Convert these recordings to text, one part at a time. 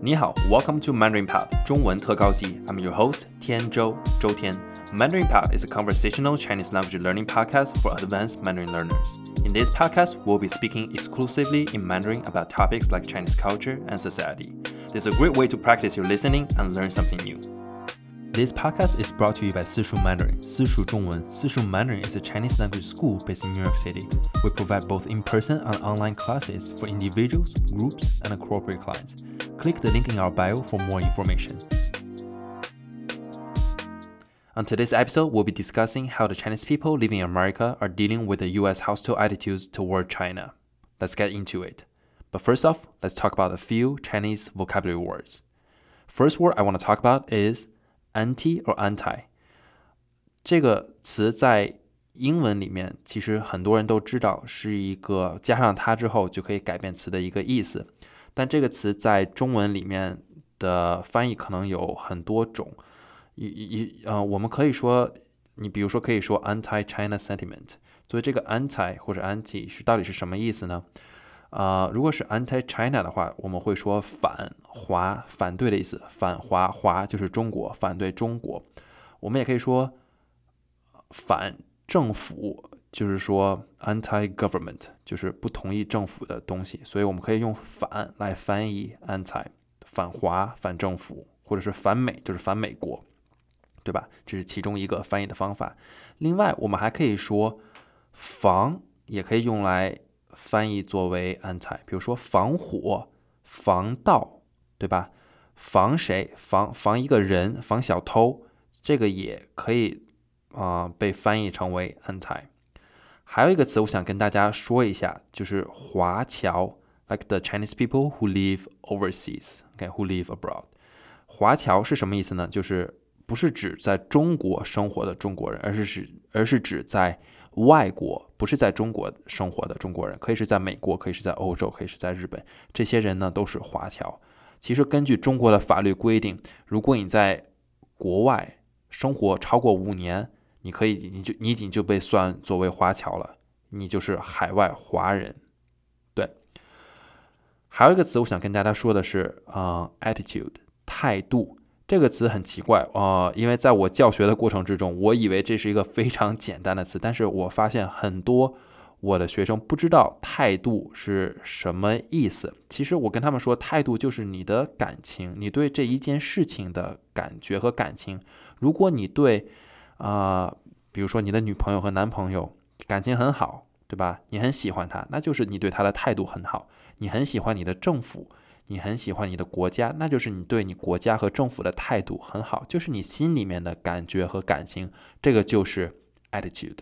你好，Welcome to Mandarin Pop 中文特高级。I'm your host 天周周天。Mandarin Pop is a conversational Chinese language learning podcast for advanced Mandarin learners. In this podcast, we'll be speaking exclusively in Mandarin about topics like Chinese culture and society. This is a great way to practice your listening and learn something new. This podcast is brought to you by Sishu Mandarin, Sishu Zhongwen. Sishu Mandarin is a Chinese language school based in New York City. We provide both in-person and online classes for individuals, groups, and corporate clients. Click the link in our bio for more information. On today's episode, we'll be discussing how the Chinese people living in America are dealing with the US hostile attitudes toward China. Let's get into it. But first off, let's talk about a few Chinese vocabulary words. First word I want to talk about is anti or anti 这个词在英文里面，其实很多人都知道是一个加上它之后就可以改变词的一个意思。但这个词在中文里面的翻译可能有很多种。一一呃，我们可以说，你比如说可以说 anti-China sentiment。所以这个 anti 或者 anti 是到底是什么意思呢？啊，如果是 anti-China 的话，我们会说反华、反对的意思。反华，华就是中国，反对中国。我们也可以说反政府，就是说 anti-government，就是不同意政府的东西。所以我们可以用反来翻译 anti，反华、反政府，或者是反美，就是反美国。对吧？这是其中一个翻译的方法。另外，我们还可以说防，也可以用来翻译作为 anti，比如说防火、防盗，对吧？防谁？防防一个人，防小偷，这个也可以啊被翻译成为 anti。还有一个词，我想跟大家说一下，就是华侨，like the Chinese people who live overseas，OK，who live abroad。华侨是什么意思呢？就是不是指在中国生活的中国人，而是指而是指在外国，不是在中国生活的中国人，可以是在美国，可以是在欧洲，可以是在日本，这些人呢都是华侨。其实根据中国的法律规定，如果你在国外生活超过五年，你可以你就你已经就被算作为华侨了，你就是海外华人。对，还有一个词我想跟大家说的是呃，attitude 态度。这个词很奇怪啊，因为在我教学的过程之中，我以为这是一个非常简单的词，但是我发现很多我的学生不知道态度是什么意思。其实我跟他们说，态度就是你的感情，你对这一件事情的感觉和感情。如果你对啊，比如说你的女朋友和男朋友感情很好，对吧？你很喜欢他，那就是你对他的态度很好。你很喜欢你的政府。你很喜欢你的国家，那就是你对你国家和政府的态度很好，就是你心里面的感觉和感情，这个就是 attitude。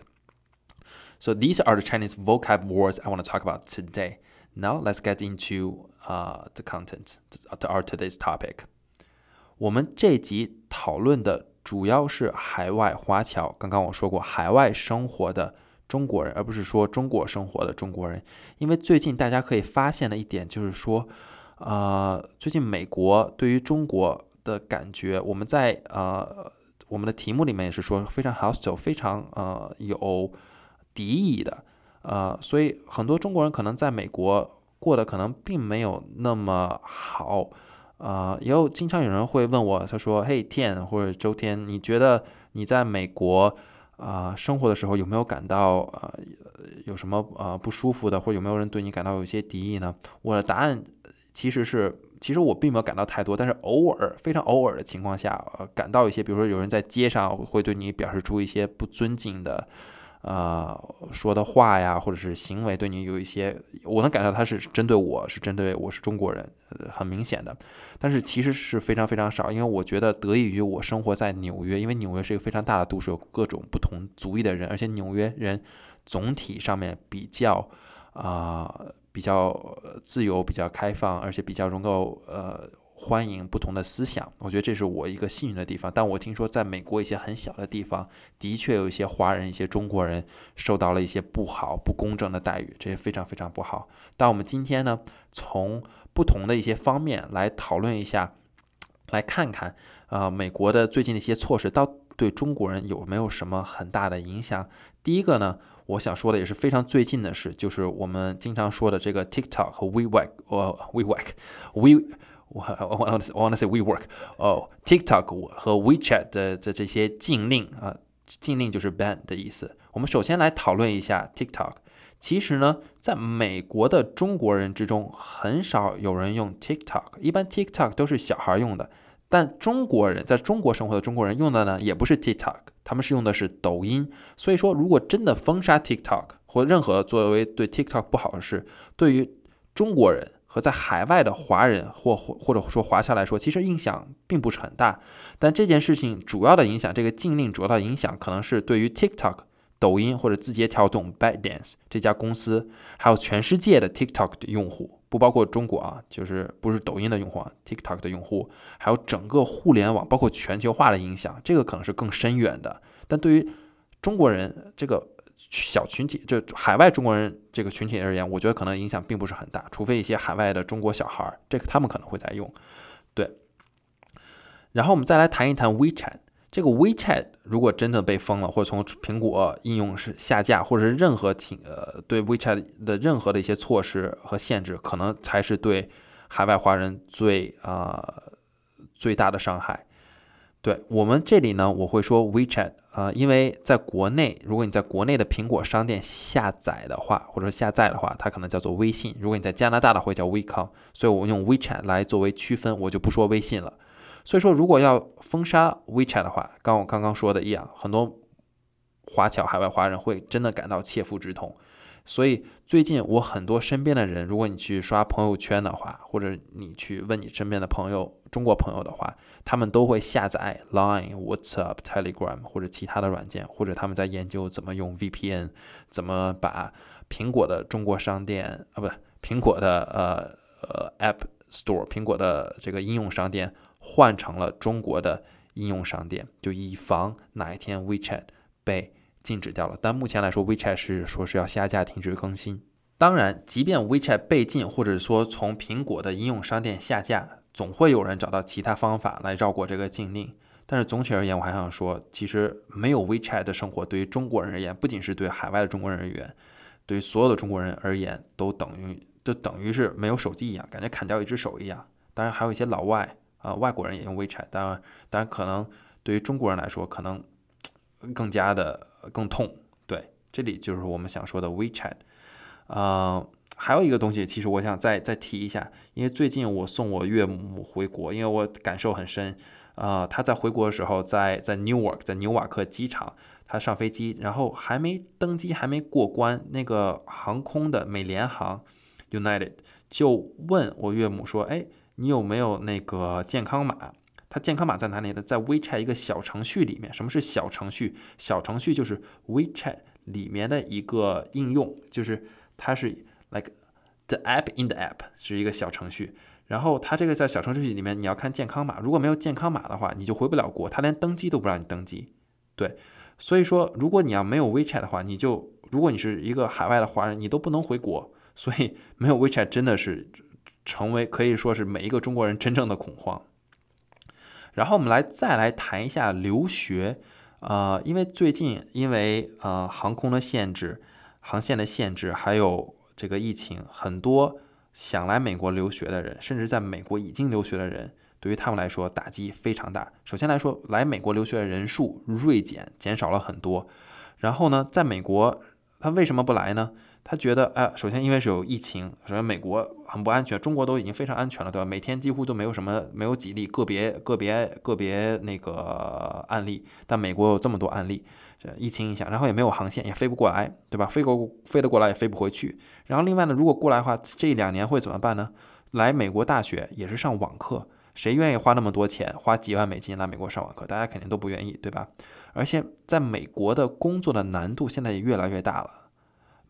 So these are the Chinese vocab words I want to talk about today. Now let's get into uh, the content to our today's topic. 我们这集讨论的主要是海外华侨。刚刚我说过，海外生活的中国人，而不是说中国生活的中国人。因为最近大家可以发现的一点就是说。呃，最近美国对于中国的感觉，我们在呃我们的题目里面也是说非常 hostile，非常呃有敌意的，呃，所以很多中国人可能在美国过得可能并没有那么好，呃，也有经常有人会问我，他说，嘿天或者周天，你觉得你在美国啊生活的时候有没有感到呃有什么呃不舒服的，或有没有人对你感到有些敌意呢？我的答案。其实是，其实我并没有感到太多，但是偶尔，非常偶尔的情况下，呃，感到一些，比如说有人在街上会对你表示出一些不尊敬的，呃，说的话呀，或者是行为，对你有一些，我能感到他是针对我，是针对我是中国人，很明显的。但是其实是非常非常少，因为我觉得得益于我生活在纽约，因为纽约是一个非常大的都市，有各种不同族裔的人，而且纽约人总体上面比较，啊。比较自由、比较开放，而且比较能够呃欢迎不同的思想。我觉得这是我一个幸运的地方。但我听说，在美国一些很小的地方，的确有一些华人、一些中国人受到了一些不好、不公正的待遇，这些非常非常不好。但我们今天呢，从不同的一些方面来讨论一下，来看看啊，美国的最近的一些措施，到对中国人有没有什么很大的影响？第一个呢？我想说的也是非常最近的事，就是我们经常说的这个 TikTok 和 WeWork，呃，WeWork，We 我我 want to want to say WeWork 哦，TikTok 和 WeChat 的这这些禁令啊，禁令就是 ban 的意思。我们首先来讨论一下 TikTok。其实呢，在美国的中国人之中，很少有人用 TikTok，一般 TikTok 都是小孩用的。但中国人在中国生活的中国人用的呢，也不是 TikTok，他们是用的是抖音。所以说，如果真的封杀 TikTok 或任何作为对 TikTok 不好的事，对于中国人和在海外的华人或或或者说华侨来说，其实影响并不是很大。但这件事情主要的影响，这个禁令主要的影响，可能是对于 TikTok、抖音或者字节跳动 ByteDance 这家公司，还有全世界的 TikTok 的用户。不包括中国啊，就是不是抖音的用户啊，TikTok 的用户，还有整个互联网，包括全球化的影响，这个可能是更深远的。但对于中国人这个小群体，就海外中国人这个群体而言，我觉得可能影响并不是很大，除非一些海外的中国小孩儿，这个他们可能会在用。对，然后我们再来谈一谈 WeChat。这个 WeChat 如果真的被封了，或者从苹果应用是下架，或者是任何情呃对 WeChat 的任何的一些措施和限制，可能才是对海外华人最啊最大的伤害。对我们这里呢，我会说 WeChat 啊，因为在国内，如果你在国内的苹果商店下载的话，或者下载的话，它可能叫做微信；如果你在加拿大的会叫 WeCom，所以我用 WeChat 来作为区分，我就不说微信了。所以说，如果要封杀 WeChat 的话，刚我刚刚说的一样，很多华侨、海外华人会真的感到切肤之痛。所以最近我很多身边的人，如果你去刷朋友圈的话，或者你去问你身边的朋友、中国朋友的话，他们都会下载 Line、WhatsApp、Telegram 或者其他的软件，或者他们在研究怎么用 VPN，怎么把苹果的中国商店啊，不，苹果的呃呃 App Store，苹果的这个应用商店。换成了中国的应用商店，就以防哪一天 WeChat 被禁止掉了。但目前来说，WeChat 是说是要下架、停止更新。当然，即便 WeChat 被禁，或者说从苹果的应用商店下架，总会有人找到其他方法来绕过这个禁令。但是总体而言，我还想说，其实没有 WeChat 的生活，对于中国人而言，不仅是对海外的中国人而言，对于所有的中国人而言，都等于就等于是没有手机一样，感觉砍掉一只手一样。当然，还有一些老外。啊，外国人也用 WeChat，当然，当然可能对于中国人来说，可能更加的更痛。对，这里就是我们想说的 WeChat。啊，还有一个东西，其实我想再再提一下，因为最近我送我岳母回国，因为我感受很深。啊，他在回国的时候，在在 Newark，在纽瓦克机场，他上飞机，然后还没登机，还没过关，那个航空的美联航 United 就问我岳母说：“哎。”你有没有那个健康码？它健康码在哪里呢？在 WeChat 一个小程序里面。什么是小程序？小程序就是 WeChat 里面的一个应用，就是它是 like the app in the app 是一个小程序。然后它这个在小程序里面，你要看健康码。如果没有健康码的话，你就回不了国，它连登机都不让你登机。对，所以说如果你要没有 WeChat 的话，你就如果你是一个海外的华人，你都不能回国。所以没有 WeChat 真的是。成为可以说是每一个中国人真正的恐慌。然后我们来再来谈一下留学，呃，因为最近因为呃航空的限制、航线的限制，还有这个疫情，很多想来美国留学的人，甚至在美国已经留学的人，对于他们来说打击非常大。首先来说，来美国留学的人数锐减，减少了很多。然后呢，在美国他为什么不来呢？他觉得，哎，首先因为是有疫情，首先美国很不安全，中国都已经非常安全了，对吧？每天几乎都没有什么，没有几例个别个别个别那个案例，但美国有这么多案例，疫情影响，然后也没有航线，也飞不过来，对吧？飞过飞得过来也飞不回去。然后另外呢，如果过来的话，这两年会怎么办呢？来美国大学也是上网课，谁愿意花那么多钱，花几万美金来美国上网课？大家肯定都不愿意，对吧？而且在美国的工作的难度现在也越来越大了。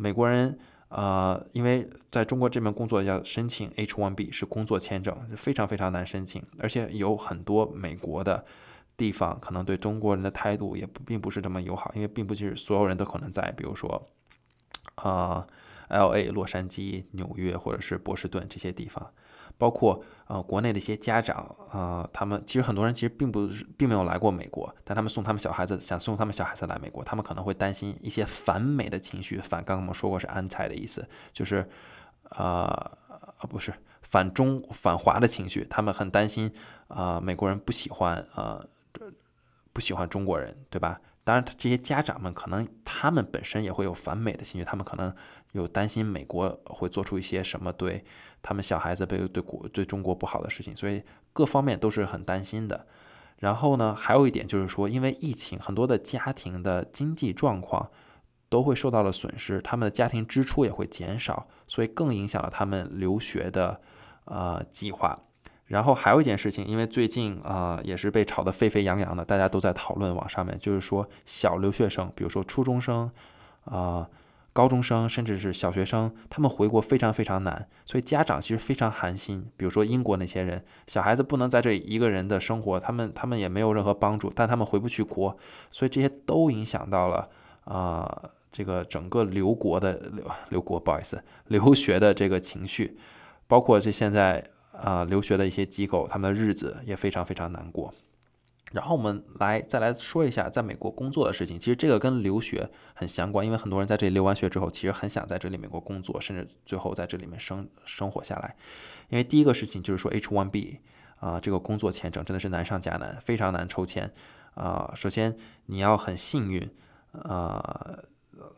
美国人，呃，因为在中国这边工作要申请 H1B 是工作签证，非常非常难申请，而且有很多美国的地方可能对中国人的态度也并不是这么友好，因为并不是所有人都可能在，比如说，啊，L.A. 洛杉矶、纽约或者是波士顿这些地方。包括呃国内的一些家长啊，他们其实很多人其实并不是并没有来过美国，但他们送他们小孩子想送他们小孩子来美国，他们可能会担心一些反美的情绪。反刚刚我们说过是安财的意思，就是呃啊不是反中反华的情绪，他们很担心啊，美国人不喜欢呃不喜欢中国人，对吧？当然，这些家长们可能他们本身也会有反美的情绪，他们可能有担心美国会做出一些什么对他们小孩子被对国对中国不好的事情，所以各方面都是很担心的。然后呢，还有一点就是说，因为疫情，很多的家庭的经济状况都会受到了损失，他们的家庭支出也会减少，所以更影响了他们留学的呃计划。然后还有一件事情，因为最近啊也是被炒得沸沸扬扬的，大家都在讨论网上面，就是说小留学生，比如说初中生啊。高中生甚至是小学生，他们回国非常非常难，所以家长其实非常寒心。比如说英国那些人，小孩子不能在这一个人的生活，他们他们也没有任何帮助，但他们回不去国，所以这些都影响到了啊这个整个留国的留留国，不好意思，留学的这个情绪，包括这现在啊留学的一些机构，他们的日子也非常非常难过。然后我们来再来说一下在美国工作的事情。其实这个跟留学很相关，因为很多人在这里留完学之后，其实很想在这里美国工作，甚至最后在这里面生生活下来。因为第一个事情就是说 H1B 啊，这个工作签证真的是难上加难，非常难抽签啊。首先你要很幸运，呃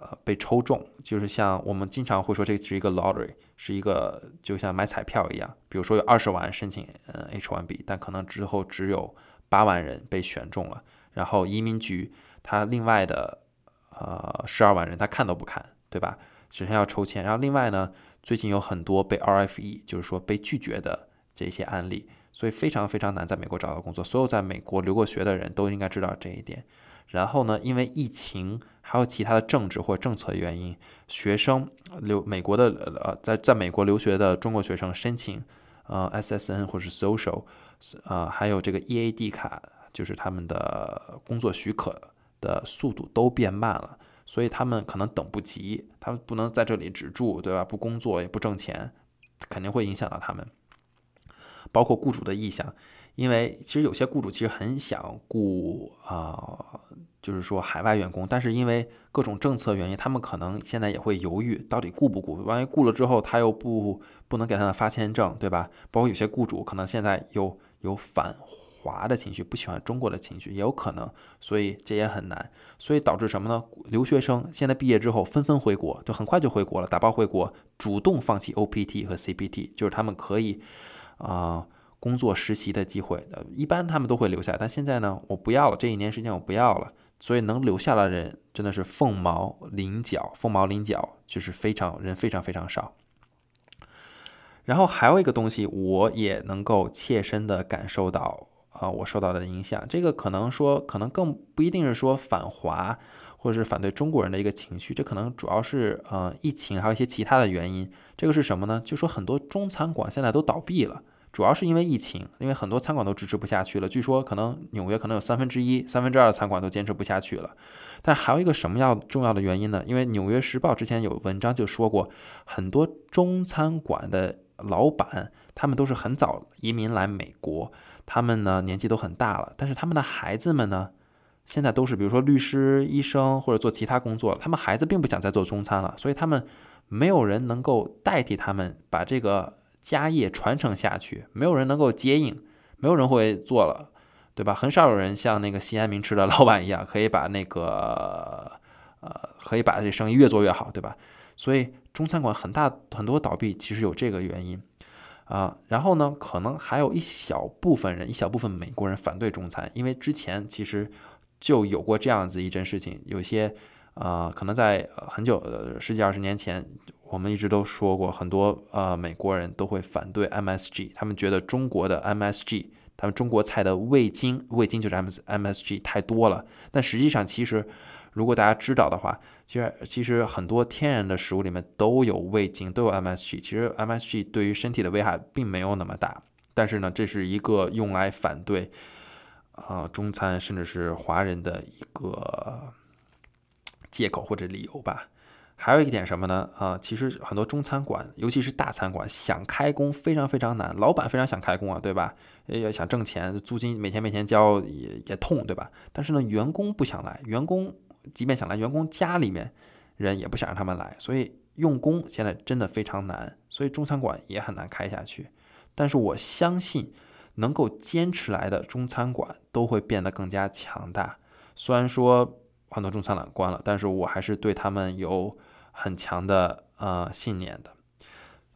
呃被抽中，就是像我们经常会说这是一个 lottery，是一个就像买彩票一样。比如说有二十万申请呃 H1B，但可能之后只有八万人被选中了，然后移民局他另外的呃十二万人他看都不看，对吧？首先要抽签，然后另外呢，最近有很多被 RFE，就是说被拒绝的这些案例，所以非常非常难在美国找到工作。所有在美国留过学的人都应该知道这一点。然后呢，因为疫情还有其他的政治或政策原因，学生留美国的呃在在美国留学的中国学生申请呃 SSN 或者是 Social。呃，还有这个 EAD 卡，就是他们的工作许可的速度都变慢了，所以他们可能等不及，他们不能在这里只住，对吧？不工作也不挣钱，肯定会影响到他们。包括雇主的意向，因为其实有些雇主其实很想雇啊，就是说海外员工，但是因为各种政策原因，他们可能现在也会犹豫，到底雇不雇？万一雇了之后，他又不不能给他们发签证，对吧？包括有些雇主可能现在又。有反华的情绪，不喜欢中国的情绪也有可能，所以这也很难，所以导致什么呢？留学生现在毕业之后纷纷回国，就很快就回国了，打包回国，主动放弃 OPT 和 CPT，就是他们可以啊工作实习的机会。一般他们都会留下，但现在呢，我不要了，这一年时间我不要了，所以能留下来的人真的是凤毛麟角，凤毛麟角，就是非常人非常非常少。然后还有一个东西，我也能够切身的感受到啊，我受到的影响。这个可能说，可能更不一定是说反华或者是反对中国人的一个情绪，这可能主要是呃疫情还有一些其他的原因。这个是什么呢？就说很多中餐馆现在都倒闭了，主要是因为疫情，因为很多餐馆都支持不下去了。据说可能纽约可能有三分之一、三分之二的餐馆都坚持不下去了。但还有一个什么样重要的原因呢？因为《纽约时报》之前有文章就说过，很多中餐馆的。老板他们都是很早移民来美国，他们呢年纪都很大了，但是他们的孩子们呢，现在都是比如说律师、医生或者做其他工作了，他们孩子并不想再做中餐了，所以他们没有人能够代替他们把这个家业传承下去，没有人能够接应，没有人会做了，对吧？很少有人像那个西安名吃的 老板一样，可以把那个呃，可以把这生意越做越好，对吧？所以中餐馆很大很多倒闭，其实有这个原因，啊，然后呢，可能还有一小部分人，一小部分美国人反对中餐，因为之前其实就有过这样子一件事情，有些啊，可能在很久呃十几二十年前，我们一直都说过，很多呃美国人都会反对 MSG，他们觉得中国的 MSG，他们中国菜的味精，味精就是 M MSG 太多了，但实际上其实。如果大家知道的话，其实其实很多天然的食物里面都有味精，都有 MSG。其实 MSG 对于身体的危害并没有那么大，但是呢，这是一个用来反对啊中餐甚至是华人的一个借口或者理由吧。还有一点什么呢？啊，其实很多中餐馆，尤其是大餐馆，想开工非常非常难。老板非常想开工啊，对吧？也想挣钱，租金每天每天交也也痛，对吧？但是呢，员工不想来，员工。即便想来员工家里面，人也不想让他们来，所以用工现在真的非常难，所以中餐馆也很难开下去。但是我相信能够坚持来的中餐馆都会变得更加强大。虽然说很多中餐馆关了，但是我还是对他们有很强的呃信念的。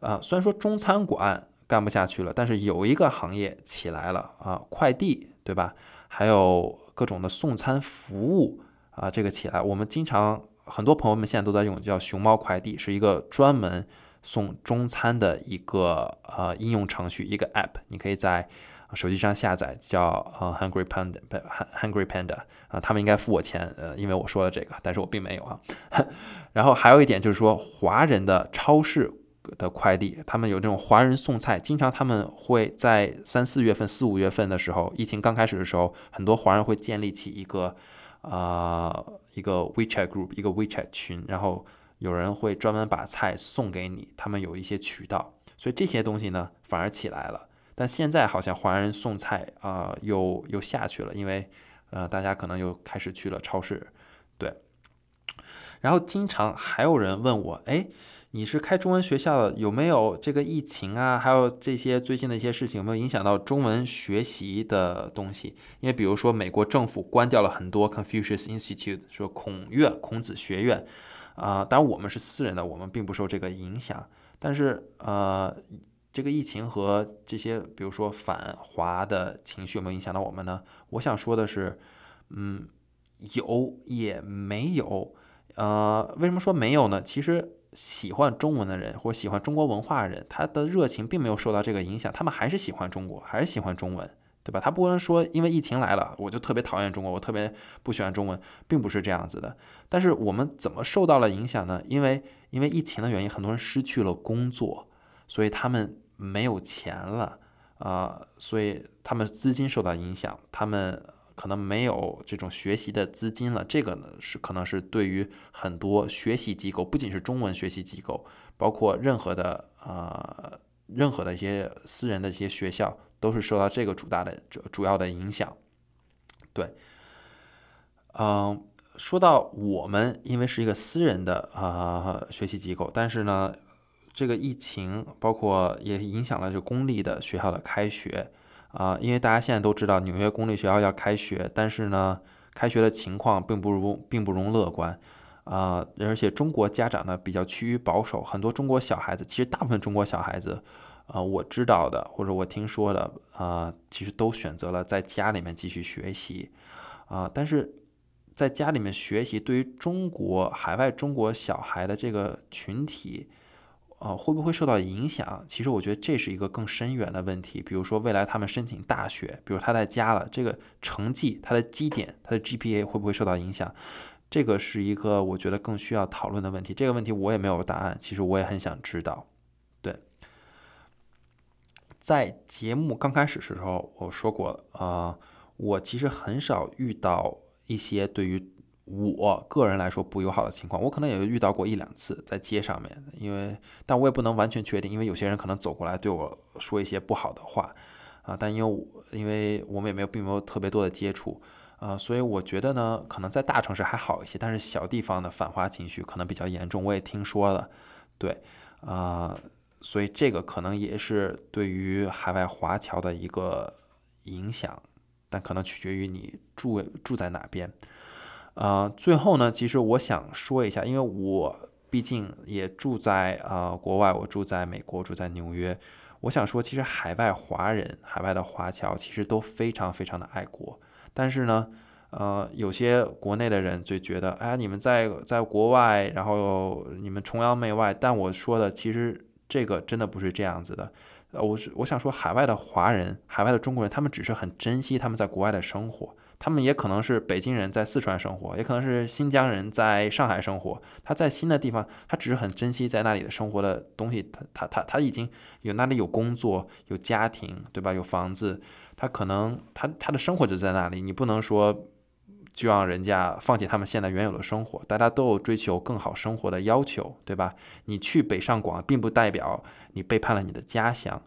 啊，虽然说中餐馆干不下去了，但是有一个行业起来了啊，快递对吧？还有各种的送餐服务啊，这个起来，我们经常很多朋友们现在都在用，叫熊猫快递，是一个专门送中餐的一个呃应用程序，一个 app，你可以在手机上下载，叫呃 Hungry Panda，不 Hungry Panda 啊，他们应该付我钱，呃，因为我说了这个，但是我并没有啊。然后还有一点就是说，华人的超市。的快递，他们有这种华人送菜，经常他们会在三四月份、四五月份的时候，疫情刚开始的时候，很多华人会建立起一个啊一个 WeChat group，一个 WeChat 群，然后有人会专门把菜送给你，他们有一些渠道，所以这些东西呢反而起来了。但现在好像华人送菜啊又又下去了，因为呃大家可能又开始去了超市，对。然后经常还有人问我，哎。你是开中文学校的，有没有这个疫情啊？还有这些最近的一些事情，有没有影响到中文学习的东西？因为比如说，美国政府关掉了很多 Confucius Institute，说孔院、孔子学院，啊，当然我们是私人的，我们并不受这个影响。但是，呃，这个疫情和这些，比如说反华的情绪有没有影响到我们呢？我想说的是，嗯，有也没有。呃，为什么说没有呢？其实。喜欢中文的人或喜欢中国文化的人，他的热情并没有受到这个影响，他们还是喜欢中国，还是喜欢中文，对吧？他不能说因为疫情来了，我就特别讨厌中国，我特别不喜欢中文，并不是这样子的。但是我们怎么受到了影响呢？因为因为疫情的原因，很多人失去了工作，所以他们没有钱了啊，所以他们资金受到影响，他们。可能没有这种学习的资金了，这个呢是可能是对于很多学习机构，不仅是中文学习机构，包括任何的呃任何的一些私人的一些学校，都是受到这个主大的主主要的影响。对，嗯，说到我们，因为是一个私人的啊学习机构，但是呢，这个疫情包括也影响了这公立的学校的开学。啊，因为大家现在都知道纽约公立学校要开学，但是呢，开学的情况并不如并不容乐观，啊，而且中国家长呢比较趋于保守，很多中国小孩子，其实大部分中国小孩子，啊，我知道的或者我听说的，啊，其实都选择了在家里面继续学习，啊，但是在家里面学习对于中国海外中国小孩的这个群体。呃，会不会受到影响？其实我觉得这是一个更深远的问题。比如说，未来他们申请大学，比如他在家了，这个成绩、他的基点、他的 GPA 会不会受到影响？这个是一个我觉得更需要讨论的问题。这个问题我也没有答案，其实我也很想知道。在节目刚开始的时候我说过，呃，我其实很少遇到一些对于。我个人来说不友好的情况，我可能也遇到过一两次在街上面，因为但我也不能完全确定，因为有些人可能走过来对我说一些不好的话，啊，但因为我因为我们也没有并没有特别多的接触，啊，所以我觉得呢，可能在大城市还好一些，但是小地方的反华情绪可能比较严重，我也听说了，对，啊，所以这个可能也是对于海外华侨的一个影响，但可能取决于你住住在哪边。呃，最后呢，其实我想说一下，因为我毕竟也住在呃国外，我住在美国，住在纽约。我想说，其实海外华人、海外的华侨其实都非常非常的爱国。但是呢，呃，有些国内的人就觉得，哎，你们在在国外，然后你们崇洋媚外。但我说的，其实这个真的不是这样子的。呃，我是我想说，海外的华人、海外的中国人，他们只是很珍惜他们在国外的生活。他们也可能是北京人在四川生活，也可能是新疆人在上海生活。他在新的地方，他只是很珍惜在那里的生活的东西。他他他他已经有那里有工作、有家庭，对吧？有房子，他可能他他的生活就在那里。你不能说就让人家放弃他们现在原有的生活。大家都有追求更好生活的要求，对吧？你去北上广，并不代表你背叛了你的家乡，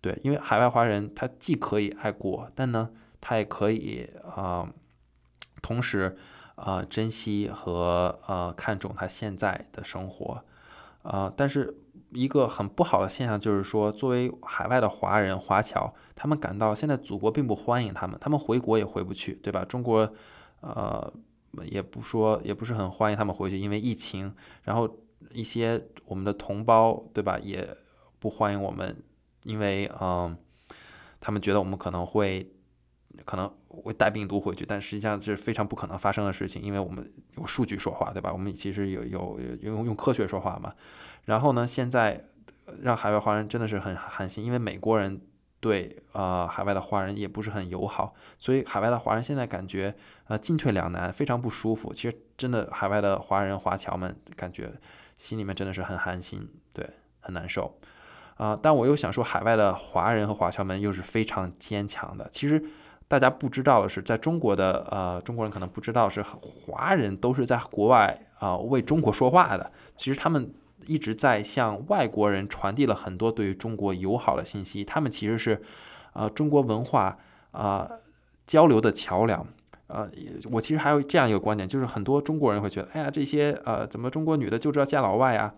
对，因为海外华人他既可以爱国，但呢。他也可以啊，同时啊珍惜和呃看重他现在的生活，啊，但是一个很不好的现象就是说，作为海外的华人华侨，他们感到现在祖国并不欢迎他们，他们回国也回不去，对吧？中国，呃，也不说也不是很欢迎他们回去，因为疫情。然后一些我们的同胞，对吧？也不欢迎我们，因为嗯，他们觉得我们可能会可能会带病毒回去，但实际上这是非常不可能发生的事情，因为我们有数据说话，对吧？我们其实有有用用科学说话嘛。然后呢？现在让海外华人真的是很寒心，因为美国人对呃海外的华人也不是很友好，所以海外的华人现在感觉呃进退两难，非常不舒服。其实真的海外的华人华侨们感觉心里面真的是很寒心，对，很难受啊。但我又想说，海外的华人和华侨们又是非常坚强的。其实大家不知道的是，在中国的呃中国人可能不知道是华人都是在国外啊为中国说话的。其实他们。一直在向外国人传递了很多对于中国友好的信息，他们其实是，呃，中国文化啊交流的桥梁。呃，我其实还有这样一个观点，就是很多中国人会觉得，哎呀，这些呃，怎么中国女的就知道嫁老外呀？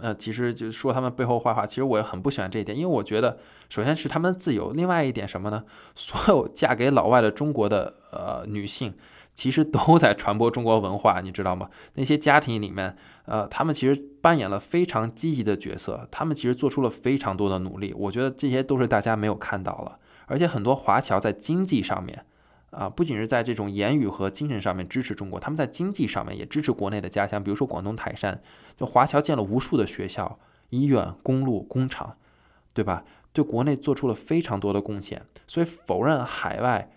呃，其实就说他们背后坏话。其实我也很不喜欢这一点，因为我觉得，首先是他们自由，另外一点什么呢？所有嫁给老外的中国的呃女性。其实都在传播中国文化，你知道吗？那些家庭里面，呃，他们其实扮演了非常积极的角色，他们其实做出了非常多的努力。我觉得这些都是大家没有看到了。而且很多华侨在经济上面，啊，不仅是在这种言语和精神上面支持中国，他们在经济上面也支持国内的家乡。比如说广东台山，就华侨建了无数的学校、医院、公路、工厂，对吧？对国内做出了非常多的贡献。所以否认海外。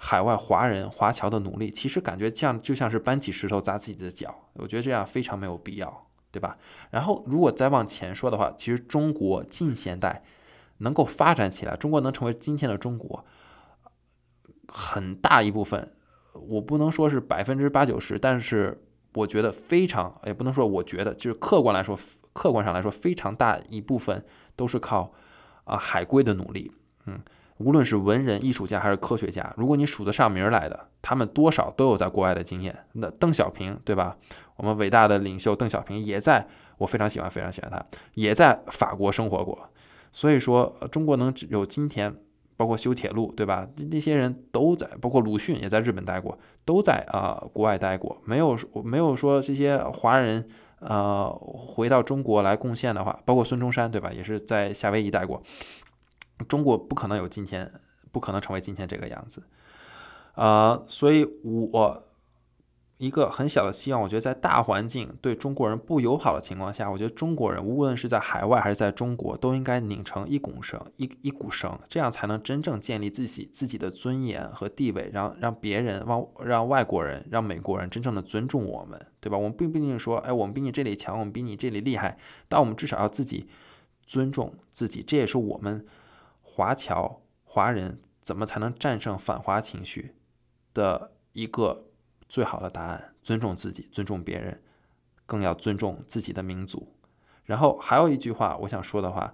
海外华人华侨的努力，其实感觉这样就像是搬起石头砸自己的脚，我觉得这样非常没有必要，对吧？然后如果再往前说的话，其实中国近现代能够发展起来，中国能成为今天的中国，很大一部分，我不能说是百分之八九十，但是我觉得非常，也不能说我觉得，就是客观来说，客观上来说，非常大一部分都是靠啊海归的努力，嗯。无论是文人、艺术家还是科学家，如果你数得上名来的，他们多少都有在国外的经验。那邓小平，对吧？我们伟大的领袖邓小平也在，我非常喜欢，非常喜欢他，也在法国生活过。所以说，中国能有今天，包括修铁路，对吧？那些人都在，包括鲁迅也在日本待过，都在啊国外待过。没有没有说这些华人呃回到中国来贡献的话，包括孙中山，对吧？也是在夏威夷待过。中国不可能有今天，不可能成为今天这个样子，啊，所以我一个很小的希望，我觉得在大环境对中国人不友好的情况下，我觉得中国人无论是在海外还是在中国，都应该拧成一股绳，一一股绳，这样才能真正建立自己自己的尊严和地位，让让别人让让外国人让美国人真正的尊重我们，对吧？我们并不一定说，哎，我们比你这里强，我们比你这里厉害，但我们至少要自己尊重自己，这也是我们。华侨华人怎么才能战胜反华情绪的一个最好的答案？尊重自己，尊重别人，更要尊重自己的民族。然后还有一句话，我想说的话，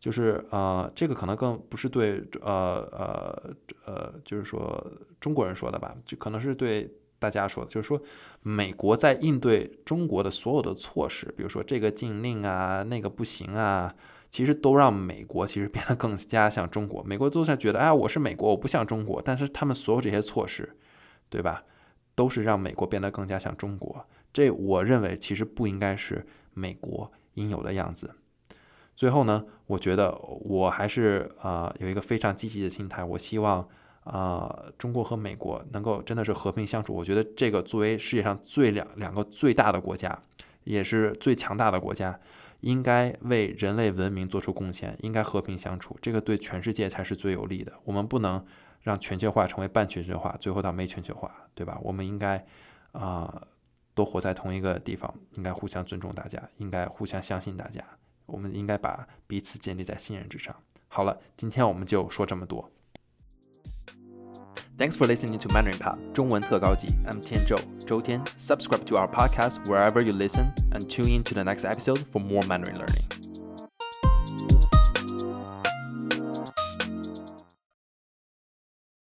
就是呃，这个可能更不是对呃呃呃，就是说中国人说的吧，就可能是对大家说的，就是说美国在应对中国的所有的措施，比如说这个禁令啊，那个不行啊。其实都让美国其实变得更加像中国。美国都在觉得，哎，我是美国，我不像中国。但是他们所有这些措施，对吧，都是让美国变得更加像中国。这我认为其实不应该是美国应有的样子。最后呢，我觉得我还是呃有一个非常积极的心态。我希望啊，中国和美国能够真的是和平相处。我觉得这个作为世界上最两两个最大的国家，也是最强大的国家。应该为人类文明做出贡献，应该和平相处，这个对全世界才是最有利的。我们不能让全球化成为半全球化，最后到没全球化，对吧？我们应该啊，都活在同一个地方，应该互相尊重大家，应该互相相信大家。我们应该把彼此建立在信任之上。好了，今天我们就说这么多。Thanks for listening to Mandarin Pod 中文特高级. I'm Tian Zhou, Zhou Tian. Subscribe to our podcast wherever you listen and tune in to the next episode for more Mandarin learning.